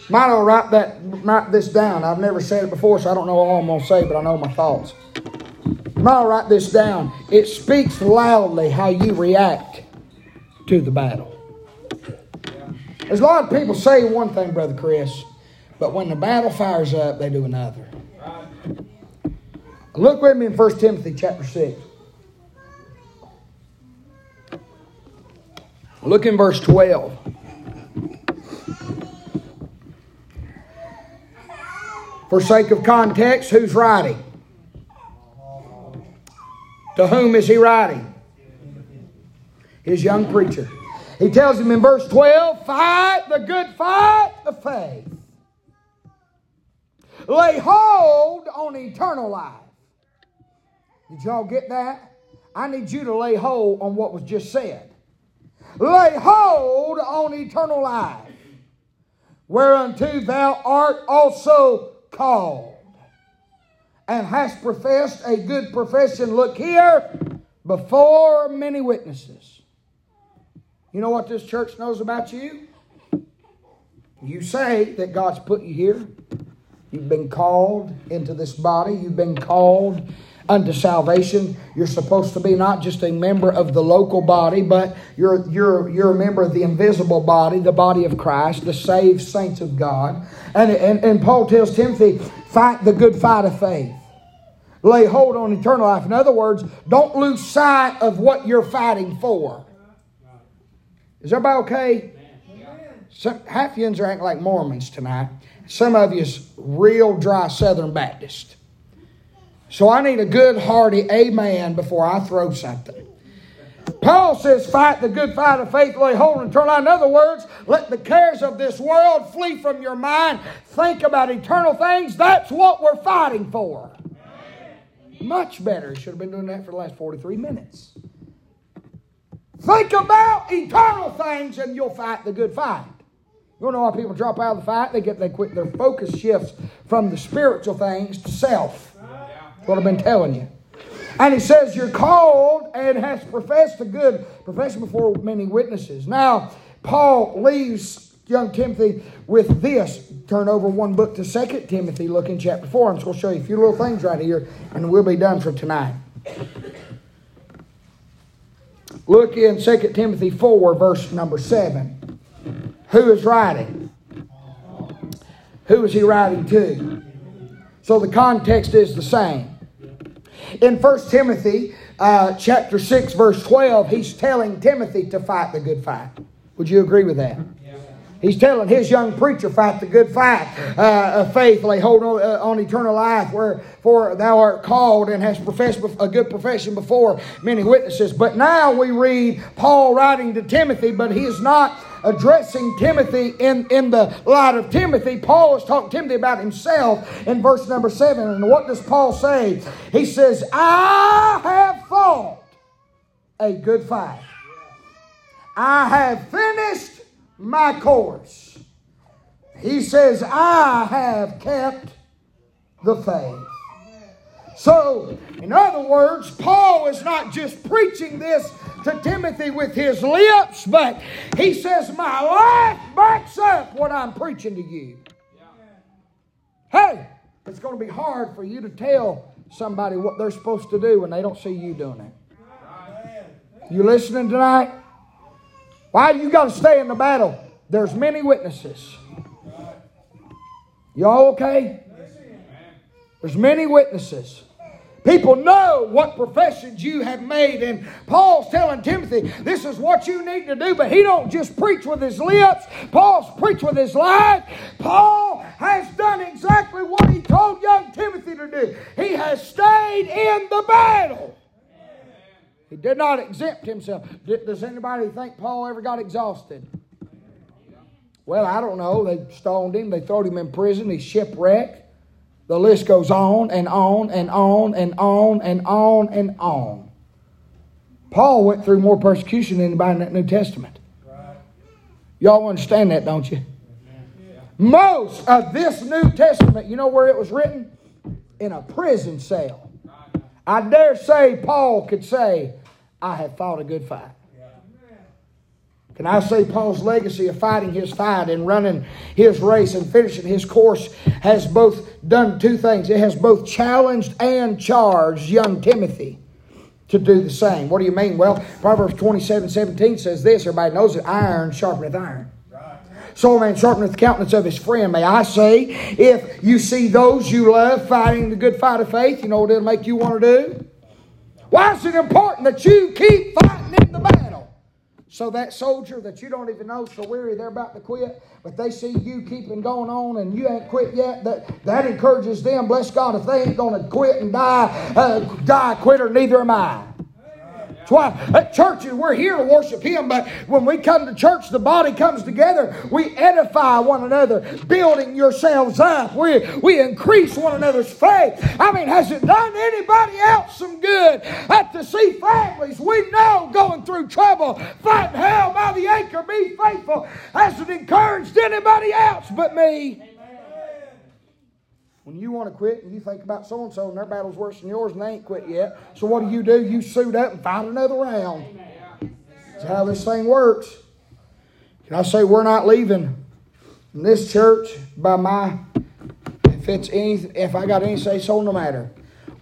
Might I write that write this down. I've never said it before, so I don't know all I'm gonna say, but I know my thoughts. Might I write this down. It speaks loudly how you react to the battle. There's a lot of people say one thing, Brother Chris, but when the battle fires up, they do another. Look with me in 1 Timothy chapter 6. Look in verse 12. For sake of context, who's writing? To whom is he writing? His young preacher. He tells him in verse 12 fight the good fight of faith. Lay hold on eternal life. Did y'all get that? I need you to lay hold on what was just said. Lay hold on eternal life, whereunto thou art also called, and hast professed a good profession. Look here, before many witnesses. You know what this church knows about you? You say that God's put you here. You've been called into this body. You've been called unto salvation. You're supposed to be not just a member of the local body, but you're, you're, you're a member of the invisible body, the body of Christ, the saved saints of God. And, and, and Paul tells Timothy, fight the good fight of faith. Lay hold on eternal life. In other words, don't lose sight of what you're fighting for. Is everybody okay? Some, half are acting like Mormons tonight. Some of you's real dry Southern Baptist. So I need a good, hearty amen before I throw something. Paul says, fight the good fight of faith, lay hold and turn on. In other words, let the cares of this world flee from your mind. Think about eternal things. That's what we're fighting for. Much better. Should have been doing that for the last 43 minutes. Think about eternal things and you'll fight the good fight. You know why people drop out of the fight? They get they quit their focus shifts from the spiritual things to self. That's what I've been telling you. And he says, You're called and has professed a good profession before many witnesses. Now, Paul leaves young Timothy with this. Turn over one book to Second Timothy, look in chapter 4. I'm just going to show you a few little things right here, and we'll be done for tonight. Look in 2 Timothy 4, verse number 7. Who is writing? Who is he writing to? So the context is the same. In 1 Timothy uh, chapter 6, verse 12, he's telling Timothy to fight the good fight. Would you agree with that? He's telling his young preacher, fight the good fight uh, of faith, lay hold on, uh, on eternal life, wherefore thou art called and hast professed a good profession before many witnesses. But now we read Paul writing to Timothy, but he is not addressing Timothy in, in the light of Timothy. Paul is talking to Timothy about himself in verse number seven. And what does Paul say? He says, I have fought a good fight. I have finished my course. He says, I have kept the faith. So, in other words, Paul is not just preaching this to Timothy with his lips, but he says, My life backs up what I'm preaching to you. Hey, it's going to be hard for you to tell somebody what they're supposed to do when they don't see you doing it. You listening tonight? Why you got to stay in the battle? There's many witnesses. Y'all okay? There's many witnesses. People know what professions you have made. And Paul's telling Timothy, this is what you need to do. But he don't just preach with his lips. Paul's preach with his life. Paul has done exactly what he told young Timothy to do. He has stayed in the battle. He did not exempt himself. Does anybody think Paul ever got exhausted? Well, I don't know. They stoned him. They threw him in prison. He's shipwrecked. The list goes on and on and on and on and on and on. Paul went through more persecution than anybody in that New Testament. Y'all understand that, don't you? Most of this New Testament, you know where it was written? In a prison cell. I dare say Paul could say, I have fought a good fight. Can I say Paul's legacy of fighting his fight and running his race and finishing his course has both done two things. It has both challenged and charged young Timothy to do the same. What do you mean? Well, Proverbs 27 17 says this. Everybody knows it iron sharpeneth iron. So man sharpeneth the countenance of his friend. May I say, if you see those you love fighting the good fight of faith, you know what it'll make you want to do? Why is it important that you keep fighting? So that soldier that you don't even know so weary they're about to quit, but they see you keeping going on and you ain't quit yet, that, that encourages them. Bless God, if they ain't going to quit and die, uh, die quitter, neither am I. That's why at churches we're here to worship Him, but when we come to church, the body comes together. We edify one another, building yourselves up. We, we increase one another's faith. I mean, has it done anybody else some good at to see families we know going through trouble, fighting hell by the anchor, be faithful? Has it encouraged anybody else but me? When you want to quit and you think about so and so and their battle's worse than yours and they ain't quit yet, so what do you do? You suit up and fight another round. That's how this thing works. Can I say we're not leaving this church by my if it's any if I got any say so no matter.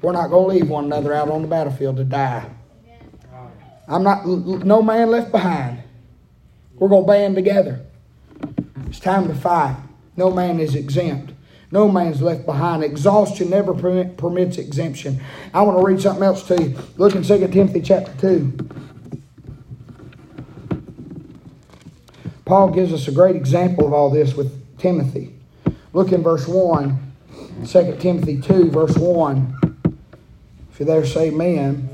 We're not going to leave one another out on the battlefield to die. I'm not no man left behind. We're going to band together. It's time to fight. No man is exempt. No man's left behind. Exhaustion never permit, permits exemption. I want to read something else to you. Look in 2 Timothy chapter 2. Paul gives us a great example of all this with Timothy. Look in verse 1. 2 Timothy 2, verse 1. If you're there, say amen.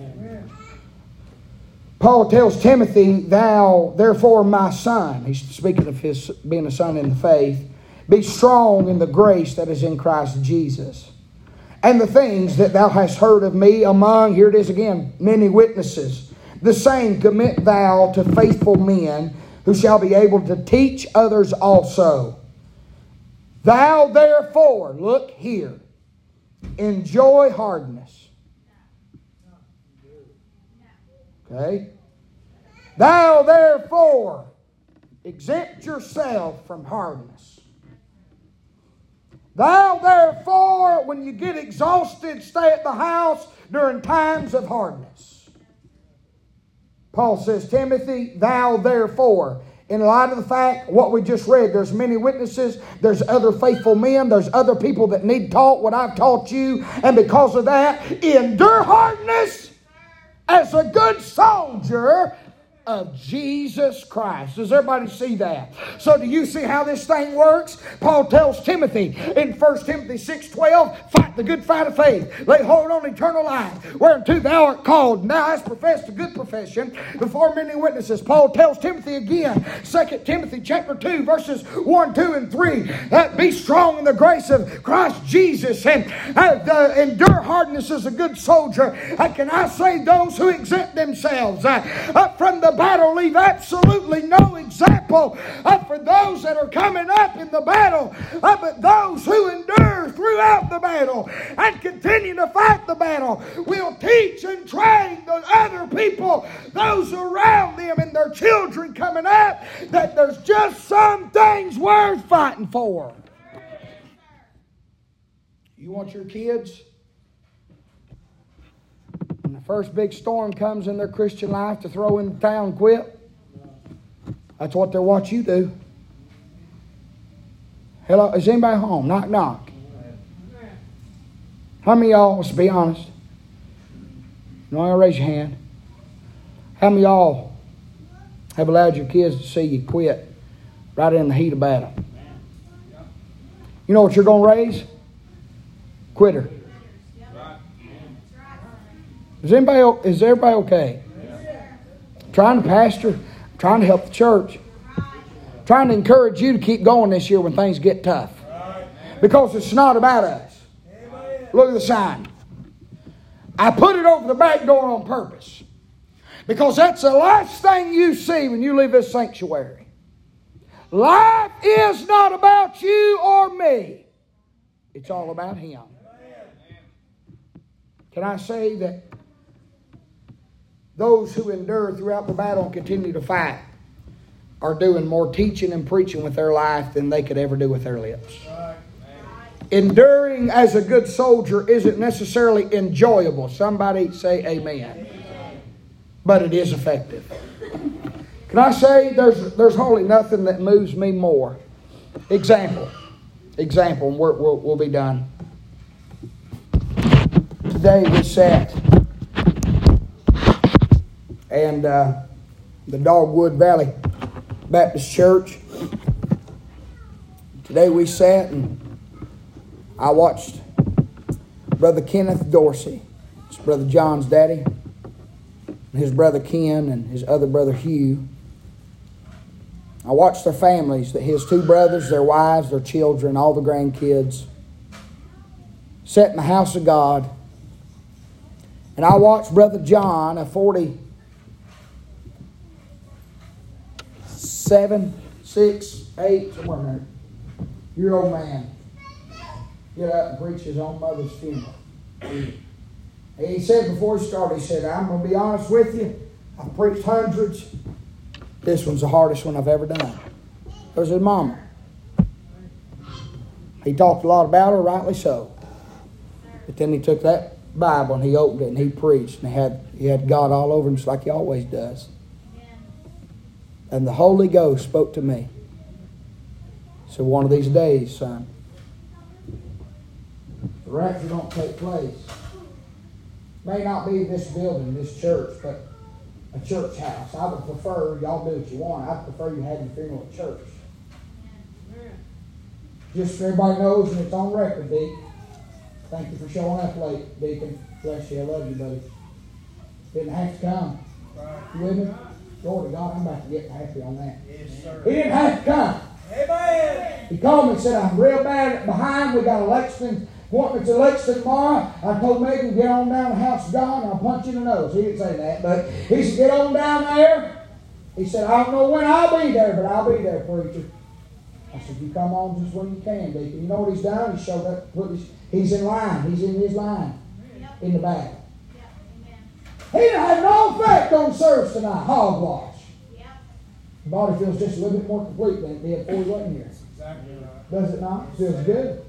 Paul tells Timothy, Thou, therefore, my son, he's speaking of his being a son in the faith, be strong in the grace that is in Christ Jesus. And the things that thou hast heard of me among, here it is again, many witnesses, the same commit thou to faithful men who shall be able to teach others also. Thou therefore, look here, enjoy hardness. Okay? Thou therefore exempt yourself from hardness. Thou therefore, when you get exhausted, stay at the house during times of hardness. Paul says, Timothy, thou therefore, in light of the fact what we just read there's many witnesses there's other faithful men there's other people that need taught what i've taught you and because of that endure hardness as a good soldier of Jesus Christ. Does everybody see that? So do you see how this thing works? Paul tells Timothy in 1 Timothy 6:12, fight the good fight of faith. Lay hold on eternal life, whereunto thou art called. Now hast professed a good profession before many witnesses. Paul tells Timothy again, 2 Timothy chapter 2, verses 1, 2, and 3, that be strong in the grace of Christ Jesus and uh, endure hardness as a good soldier. And can I say those who exempt themselves uh, from the battle leave absolutely no example uh, for those that are coming up in the battle, uh, but those who endure throughout the battle and continue to fight the battle will teach and train the other people, those around them and their children coming up, that there's just some things worth fighting for. You want your kids first big storm comes in their Christian life to throw in the town quit. That's what they watch you do. Hello, is anybody home? Knock, knock. How many y'all, let's be honest. No, you raise your hand. How many y'all have allowed your kids to see you quit right in the heat of battle? You know what you're going to raise? Quitter. Is anybody is everybody okay? Trying to pastor, trying to help the church, trying to encourage you to keep going this year when things get tough. Because it's not about us. Look at the sign. I put it over the back door on purpose. Because that's the last thing you see when you leave this sanctuary. Life is not about you or me. It's all about Him. Can I say that those who endure throughout the battle and continue to fight are doing more teaching and preaching with their life than they could ever do with their lips. Enduring as a good soldier isn't necessarily enjoyable. Somebody say amen. But it is effective. Can I say there's, there's hardly nothing that moves me more? Example. Example, and we'll, we'll be done. Today we sat and uh, the Dogwood Valley Baptist Church. Today we sat and I watched Brother Kenneth Dorsey, his brother John's daddy, his brother Ken and his other brother Hugh. I watched their families, that his two brothers, their wives, their children, all the grandkids, sat in the house of God. And I watched Brother John, a 40 seven, six, eight, somewhere in there, Your old man get up and preach his own mother's funeral. He said before he started, he said, I'm going to be honest with you. I've preached hundreds. This one's the hardest one I've ever done. Was his mama. He talked a lot about her, rightly so. But then he took that Bible and he opened it and he preached and he had, he had God all over him just like he always does. And the Holy Ghost spoke to me. So one of these days, son, the rapture don't take place. May not be this building, this church, but a church house. I would prefer y'all do what you want. I prefer you have your funeral at church. Just so everybody knows, and it's on record, Deacon. Thank you for showing up late, Deacon. Bless you. I love you, buddy. Didn't have to come. You with me? Glory to God, I'm about to get happy on that. Yes, sir. He didn't have to come. Amen. He called me and said, I'm real bad behind. We got a Lexington appointment to Lexington tomorrow. I told Megan, get on down to the house of God and I'll punch you in the nose. He didn't say that, but he said, get on down there. He said, I don't know when I'll be there, but I'll be there, preacher. I said, you come on just when you can, Deacon. You know what he's done? He showed up, put his, he's in line. He's in his line in the back. He didn't have no effect on service tonight. Hogwash. Yep. The body feels just a little bit more complete than it did before he wasn't here. Exactly right. Does it not? It feels good.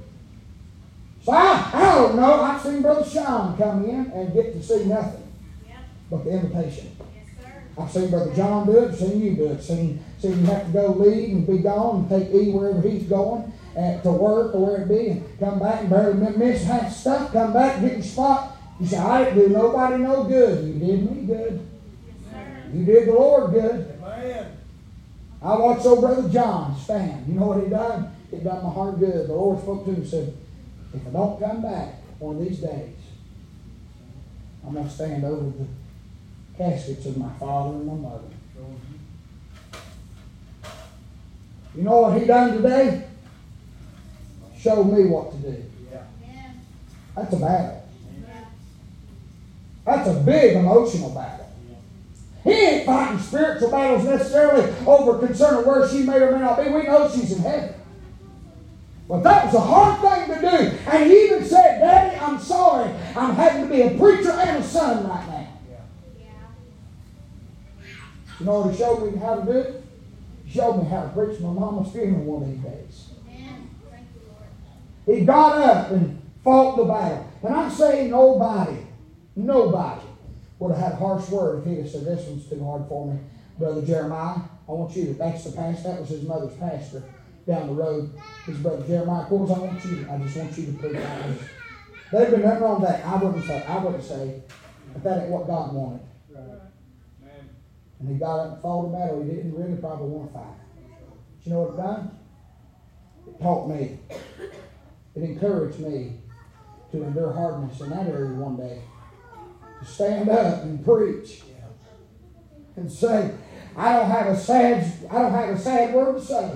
So I, I don't know. I've seen Brother Sean come in and get to see nothing yep. but the invitation. Yes, sir. I've seen Brother John do it, seen you do it, seen, seen you have to go leave and be gone and take E wherever he's going uh, to work or where it be and come back and barely miss half stuff, come back, get your spot. You say, I didn't do nobody no good. You did me good. You did the Lord good. I watched old Brother John stand. You know what he done? It done my heart good. The Lord spoke to him and said, if I don't come back one of these days, I'm going to stand over the caskets of my father and my mother. You know what he done today? Showed me what to do. Yeah. That's a battle. That's a big emotional battle. He ain't fighting spiritual battles necessarily over concern of where she may or may not be. We know she's in heaven. But that was a hard thing to do. And he even said, Daddy, I'm sorry. I'm having to be a preacher and a son right now. You know what he showed me how to do it? He showed me how to preach my mama's funeral one of these days. He got up and fought the battle. And I'm saying nobody, nobody would have had a harsh word if he had said, This one's too hard for me. Brother Jeremiah, I want you to, that's the pastor, that was his mother's pastor down the road. His brother Jeremiah, course, I want you, I just want you to preach. There'd been nothing wrong with that. I wouldn't say, I wouldn't say, but that ain't what God wanted. And he got up and fought a battle he didn't really probably want to fight. But you know what it done? It taught me. It encouraged me to endure hardness in that area one day. Stand up and preach. And say, I don't have a sad I don't have a sad word to say.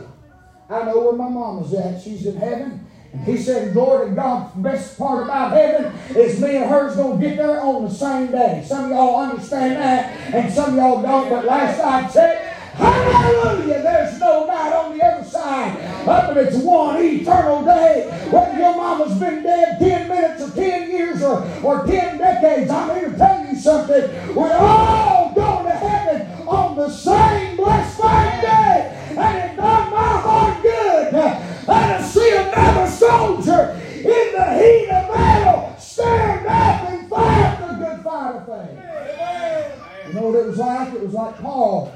I know where my mama's at. She's in heaven. And he said, Glory to God, the best part about heaven is me and her's going to get there on the same day. Some of y'all understand that, and some of y'all don't, but last I checked, hallelujah, there's no night on the other side. Up and it's one eternal day. Whether your mama's been dead 10 minutes or 10 years or, or 10 decades, I'm here to tell you something. We're all going to heaven on the same blessed same day. And it done my heart good. And to see another soldier in the heat of battle stand up and fight the good fight of faith. You know what it was like? It was like Paul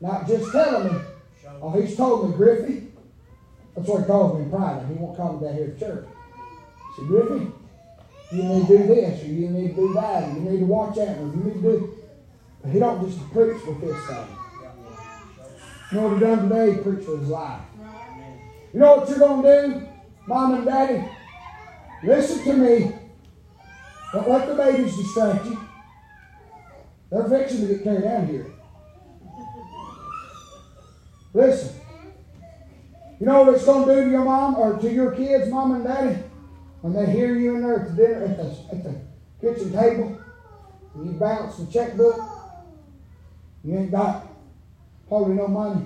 not just telling me. Oh, he's told me, Griffey. That's what he calls me in private. He won't call me down here at church. He said, Griffey, you need to do this, or you need to do that, or you need to watch out, or you need to do. But he don't just preach with this thing. You know what he done today? He preached with his life. You know what you're going to do, mom and daddy? Listen to me. Don't let the babies distract you. They're fixing to get carried out here. Listen. You know what it's going to do to your mom or to your kids, mom and daddy? When they hear you in there at the dinner at the, at the kitchen table, and you bounce the checkbook, you ain't got hardly no money.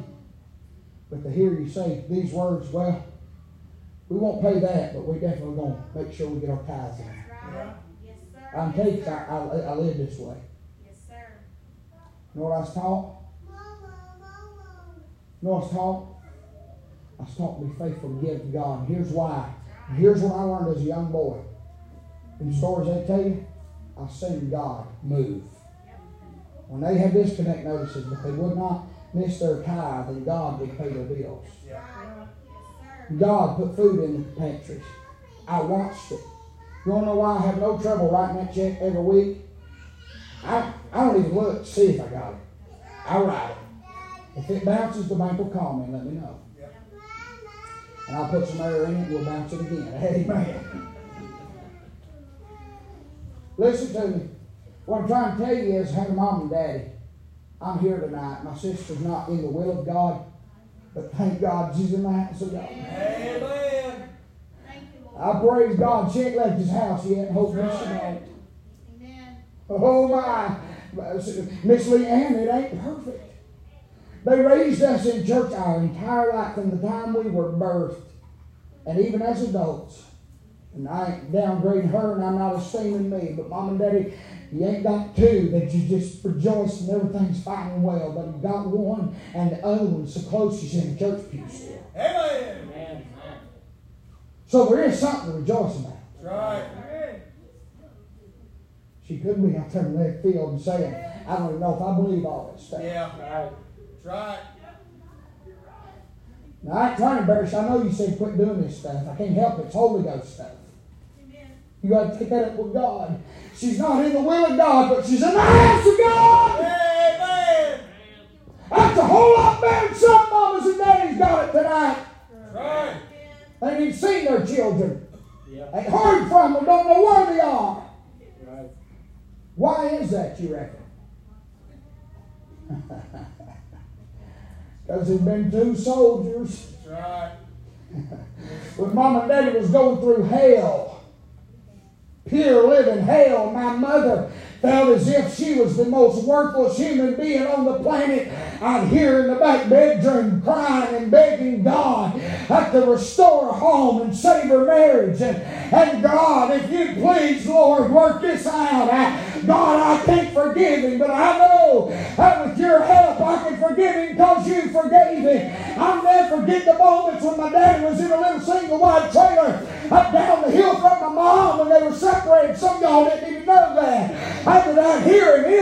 But to hear you say these words, well, we won't pay that, but we definitely going to make sure we get our tithes in. Yes, sir. I'm telling you, I, I, I live this way. Yes, sir. You know what I was taught? You know what I was taught? I was taught to be faithful to give to God. Here's why. Here's what I learned as a young boy. In the stories they tell you, I've seen God move. When they had disconnect notices, but they would not miss their tithe, and God would pay their bills. God put food in the pantries. I watched it. You want to know why I have no trouble writing that check every week? I, I don't even look to see if I got it. I write it. If it bounces, the bank will call me and let me know. And I'll put some air in it, we'll bounce it again. [LAUGHS] Amen. Listen to me. What I'm trying to tell you is, hey, mom and daddy, I'm here tonight. My sister's not in the will of God, but thank God she's in the house of God. Amen. I praise God. She ain't left his house yet. Hopefully she don't. Amen. Oh my. Miss Lee Leanne, it ain't perfect. They raised us in church our entire life from the time we were birthed, and even as adults. And I ain't downgrading her, and I'm not esteeming me, but mom and daddy, you ain't got two that you just rejoice and everything's fine and well, but you got one, and the other one's so close she's in the church pew still. Amen. Amen. So there is something to rejoice about. That's right. She could be out there in left field and saying, I don't even know if I believe all this stuff. Yeah. Right. That's right. Now, I ain't trying to embarrass you. I know you said quit doing this stuff. I can't help it. It's Holy Ghost stuff. You got to take that up with God. She's not in the will of God, but she's in the house of God. Amen. That's a whole lot better than some mamas and daddies got it tonight. Right. They ain't even seen their children. Yeah. Ain't heard from them. Don't know where they are. Right. Why is that, you reckon? [LAUGHS] Because there's been two soldiers. That's right. [LAUGHS] When mom and daddy was going through hell, pure living hell, my mother felt as if she was the most worthless human being on the planet. I'd hear in the back bedroom crying and begging God to restore her home and save her marriage. And, and God, if you please, Lord, work this out. I, God, I can't forgive him, but I know that with your help I can forgive him because you forgave him. I'll never forget the moments when my daddy was in a little single wide trailer up down the hill from my mom when they were separated. Some of y'all didn't even know that. I was out here and